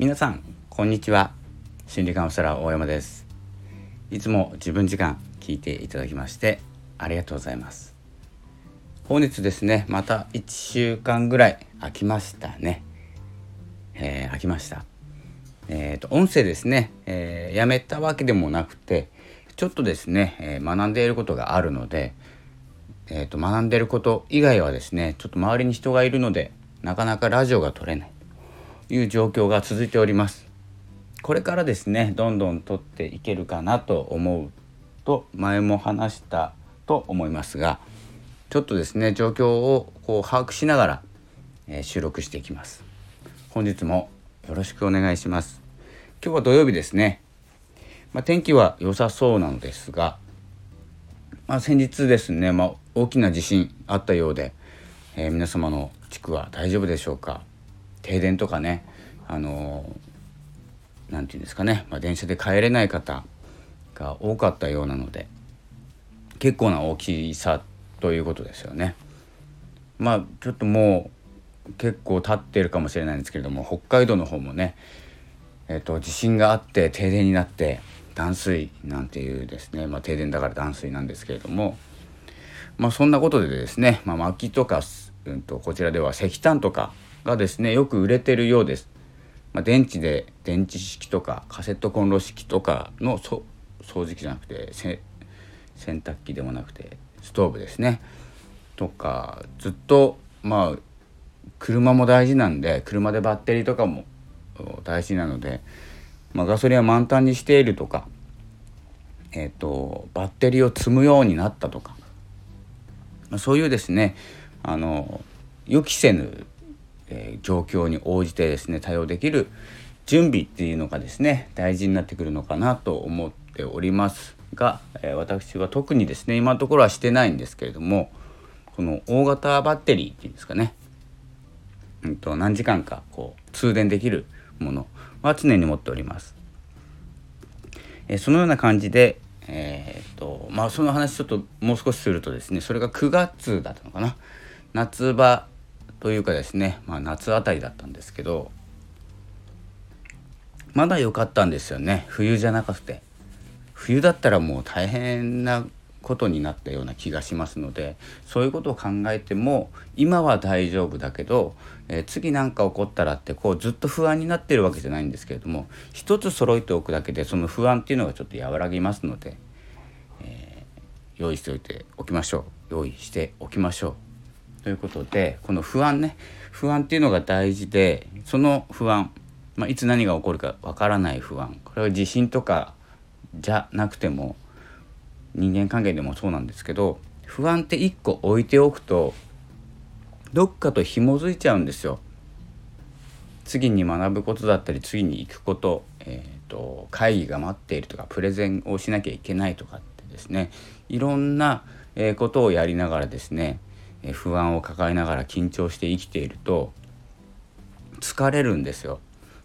皆さんこんにちは。心理カウンセラー大山です。いつも自分時間聞いていただきましてありがとうございます。本日ですねまた1週間ぐらい空きましたね、えー、空きました。えーと、音声ですね、えー、やめたわけでもなくてちょっとですね、えー、学んでいることがあるので、えーと、学んでいること以外はですねちょっと周りに人がいるのでなかなかラジオが撮れない。いう状況が続いております。これからですねどんどん撮っていけるかなと思うと前も話したと思いますがちょっとですね状況をこう把握しながら、えー、収録していきます。本日もよろしくお願いします。今日は土曜日ですね。まあ、天気は良さそうなのですが、まあ、先日ですね、まあ、大きな地震あったようで、えー、皆様の地区は大丈夫でしょうか？停電とかねあの何、て言うんですかね、まあ、電車で帰れない方が多かったようなので結構な大きさということですよね。まあちょっともう結構経ってるかもしれないんですけれども北海道の方もね、えーと、地震があって停電になって断水なんていうですね、まあ、停電だから断水なんですけれども、まあ、そんなことでですね、まあ、薪とか、うんと、こちらでは石炭とかがですねよく売れてるようです。まあ、電池で電池式とかカセットコンロ式とかの掃除機じゃなくて洗濯機でもなくてストーブですねとかずっとまあ車も大事なんで車でバッテリーとかも大事なので、まあ、ガソリンは満タンにしているとか、えーと、バッテリーを積むようになったとか、まあ、そういうですねあの予期せぬ、えー、状況に応じてですね対応できる準備っていうのがですね大事になってくるのかなと思っておりますが、えー、私は特にですね今のところはしてないんですけれどもこの大型バッテリーっていうんですかね、うんと、何時間かこう通電できるものは常に持っております。えー、そのような感じで、えーとまあ、その話ちょっともう少しするとですねそれが9月だったのかな夏場というかですね、まあ、夏あたりだったんですけどまだ良かったんですよね。冬じゃなくて。冬だったらもう大変なことになったような気がしますのでそういうことを考えても今は大丈夫だけど、えー、次何か起こったらってこうずっと不安になってるわけじゃないんですけれども一つ揃えておくだけでその不安っていうのがちょっと和らぎますので、えー、用意しておいておきましょう。用意しておきましょう。ということでこの不安ね不安っていうのが大事でその不安、まあ、いつ何が起こるかわからない不安これは地震とかじゃなくても人間関係でもそうなんですけど不安って1個置いておくとどっかと紐づいちゃうんですよ。次に学ぶことだったり次に行くこと,、えーと、会議が待っているとかプレゼンをしなきゃいけないとかってですねいろんな、ことをやりながらですね、不安を抱えながら緊張して生きていると疲れるんですよ。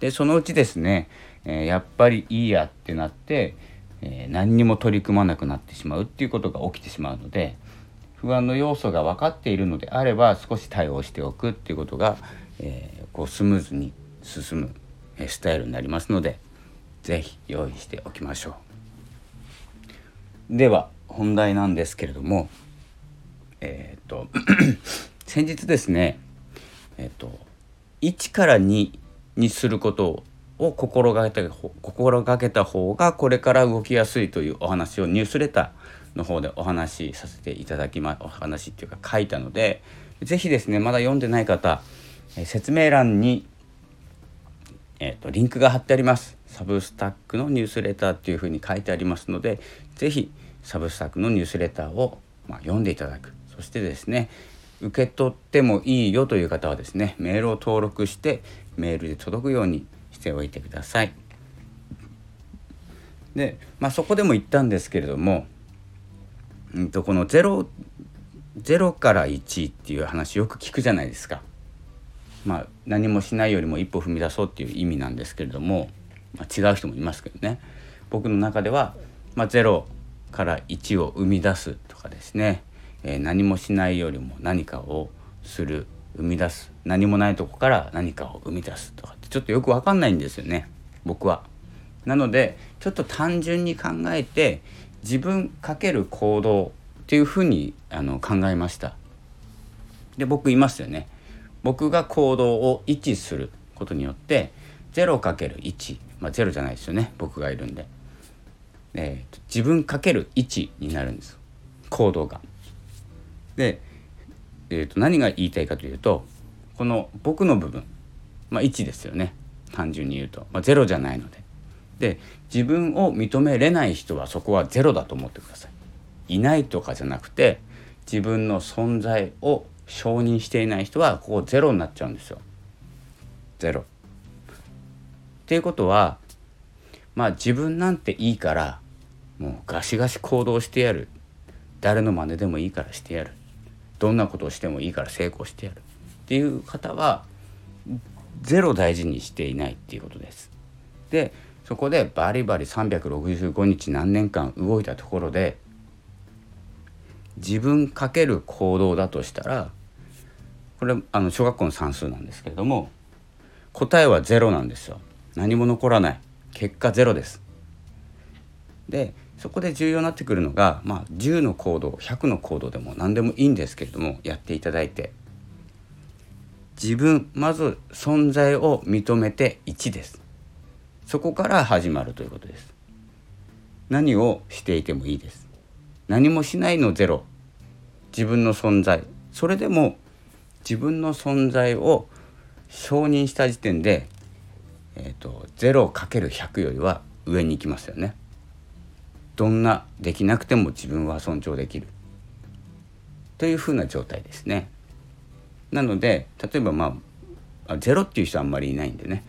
でそのうちですね、え、やっぱりいいやってなって、え、何にも取り組まなくなってしまうっていうことが起きてしまうので不安の要素が分かっているのであれば少し対応しておくっていうことが、え、こうスムーズに進む、スタイルになりますので是非用意しておきましょう。では本題なんですけれどもえっ、と 先日ですねえっ、と1から2にすることを心がけた心がけた方がこれから動きやすいというお話をニュースレターの方でお話しさせていただきまお話っていうか書いたので是非ですねまだ読んでない方、え説明欄に、えーと、リンクが貼ってあります。サブスタックのニュースレターっていうふうに書いてありますので是非サブスタックのニュースレターを、まあ、読んでいただく。そしてですね受け取ってもいいよという方はですねメールを登録してメールで届くようにしておいてください。で、まあ、そこでも言ったんですけれども、うんと、この 0, 0から1っていう話よく聞くじゃないですか。まあ、何もしないよりも一歩踏み出そうっていう意味なんですけれども、まあ、違う人もいますけどね僕の中では、まあ、0から1を生み出すとかですね、え、何もしないよりも何かをする生み出す何もないとこから何かを生み出すとかってちょっとよく分かんないんですよね僕は。なのでちょっと単純に考えて自分かける行動っていうふうにあの考えました。で僕いますよね。僕が行動を1することによって 0×1 まあ0じゃないですよね僕がいるんで。えー、自分かける1になるんです行動が。で、えー、と何が言いたいかというとこの僕の部分、まあ、1ですよね単純に言うと、まあ、0じゃないので。で自分を認めれない人はそこは0だと思ってください。いないとかじゃなくて自分の存在を承認していない人はここゼロになっちゃうんですよ。ゼロ。っていうことはまあ自分なんていいからもうガシガシ行動してやる誰の真似でもいいからしてやるどんなことをしてもいいから成功してやるっていう方はゼロ大事にしていないっていうことです。でそこでバリバリ365日何年間動いたところで自分かける行動だとしたらこれあの小学校の算数なんですけれども答えはゼロなんですよ。何も残らない。結果ゼロです。でそこで重要になってくるのが、まあ、10の行動100の行動でも何でもいいんですけれどもやっていただいて。自分まず存在を認めて1です。そこから始まるということです。何をしていてもいいです。何もしないのゼロ。自分の存在。それでも自分の存在を承認した時点で、えーと、0×100 よりは上に行きますよね。どんなできなくても自分は尊重できるというふうな状態ですね。なので例えばまあ0っていう人あんまりいないんでね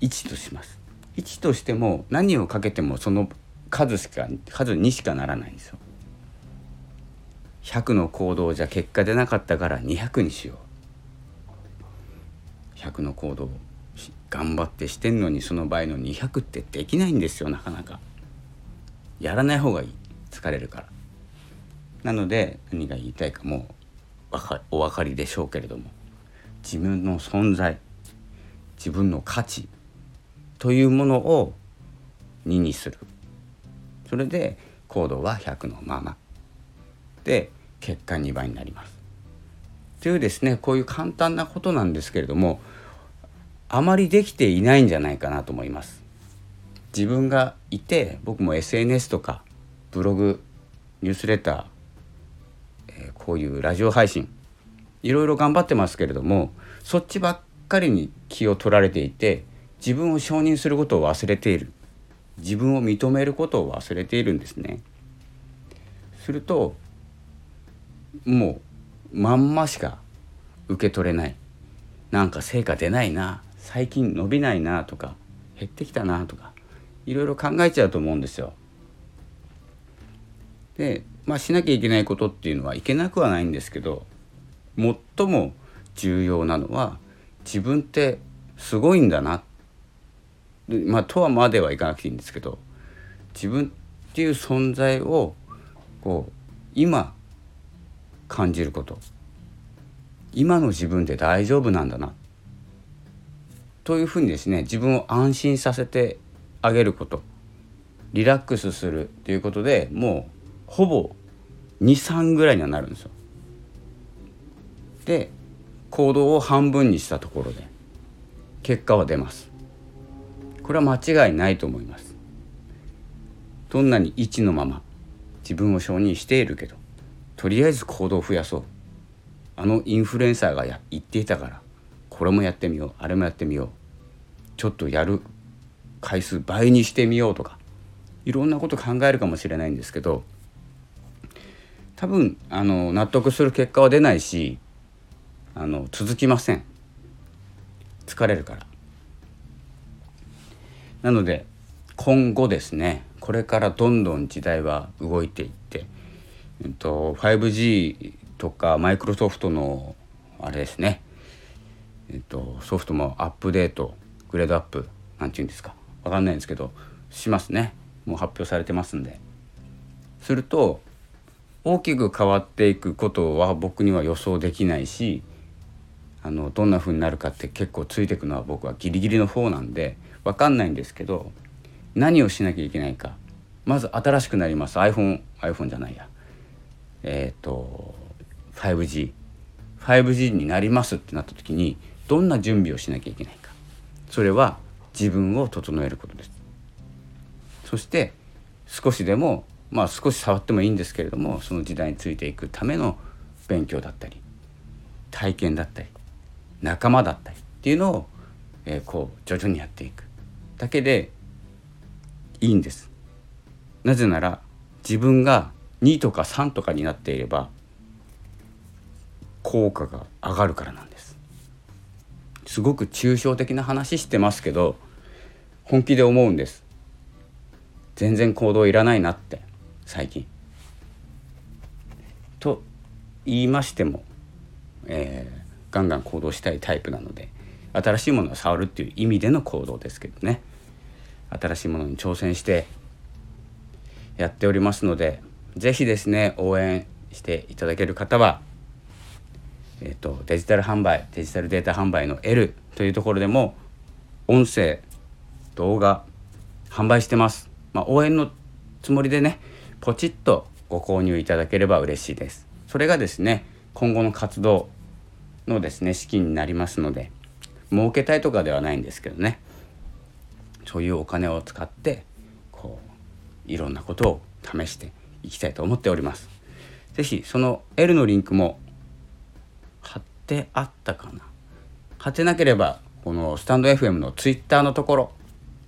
1とします。1としても何をかけてもその数しか数にしかならないんですよ。100の行動じゃ結果出なかったから200にしよう。100の行動頑張ってしてんのにその場合の200ってできないんですよなかなかやらない方がいい。疲れるから。なので何が言いたいかもうお分かりでしょうけれども自分の存在自分の価値というものを2にする。それで行動は100のまま。で結果2倍になります。というですねこういう簡単なことなんですけれどもあまりできていないんじゃないかなと思います。自分がいて僕も SNS とかブログニュースレター、えー、こういうラジオ配信いろいろ頑張ってますけれどもそっちばっかりに気を取られていて自分を承認することを忘れている。自分を認めることを忘れているんですね。するともうまんましか受け取れない。なんか成果出ないな。最近伸びないなとか減ってきたなとかいろいろ考えちゃうと思うんですよ。でまあしなきゃいけないことっていうのはいけなくはないんですけど最も重要なのは自分ってすごいんだな。まあとはまではいかなくていいんですけど自分っていう存在をこう今感じること。今の自分で大丈夫なんだな。というふうにですね自分を安心させてあげることリラックスするということでもうほぼ23ぐらいにはなるんですよ。で行動を半分にしたところで結果は出ます。これは間違いないと思います。どんなに1のまま自分を承認しているけどとりあえず行動を増やそうあのインフルエンサーがや言っていたからこれもやってみようあれもやってみようちょっとやる回数倍にしてみようとかいろんなこと考えるかもしれないんですけど多分あの納得する結果は出ないしあの続きません疲れるから。なので今後ですねこれからどんどん時代は動いていって、えっと、5G とかマイクロソフトのあれですねえっと、ソフトもアップデートグレードアップなんて言うんですか分かんないんですけどしますね。もう発表されてますんで。すると大きく変わっていくことは僕には予想できないしあのどんな風になるかって結構ついてくのは僕はギリギリの方なんで分かんないんですけど何をしなきゃいけないか。まず新しくなります。iPhone iPhone じゃないや。えっ、ー、と 5G 5G になりますってなった時にどんな準備をしなきゃいけないか。それは自分を整えることです。そして少しでもまあ少し触ってもいいんですけれどもその時代についていくための勉強だったり体験だったり仲間だったりっていうのを、えー、こう徐々にやっていく。だけでいいんです。なぜなら自分が2とか3とかになっていれば効果が上がるからなんです。すごく抽象的な話してますけど本気で思うんです。全然行動いらないなって最近。と言いましても、えー、ガンガン行動したいタイプなので新しいものを触るっていう意味での行動ですけどね。新しいものに挑戦してやっておりますので是非ですね応援していただける方は、えーと、デジタル販売デジタルデータ販売の L というところでも音声動画販売してます、まあ、応援のつもりでねポチッとご購入いただければ嬉しいです。それがですね今後の活動のですね資金になりますので儲けたいとかではないんですけどね。そういうお金を使ってこういろんなことを試していきたいと思っております。是非その L のリンクも貼ってあったかな。貼ってなければこのスタンド FM の Twitter のところ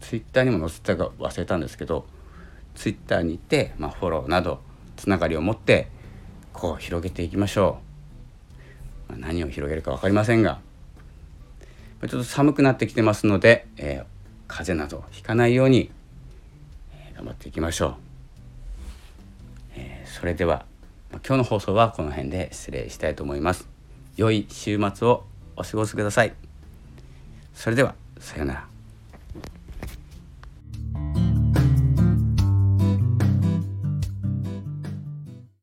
Twitter にも載せたか忘れたんですけど Twitter に行って、まあ、フォローなどつながりを持ってこう広げていきましょう、まあ、何を広げるか分かりませんがちょっと寒くなってきてますので、えー、風邪などひかないように、えー、頑張っていきましょう、えー、それでは今日の放送はこの辺で失礼したいと思います。良い週末をお過ごしください。それではさようなら。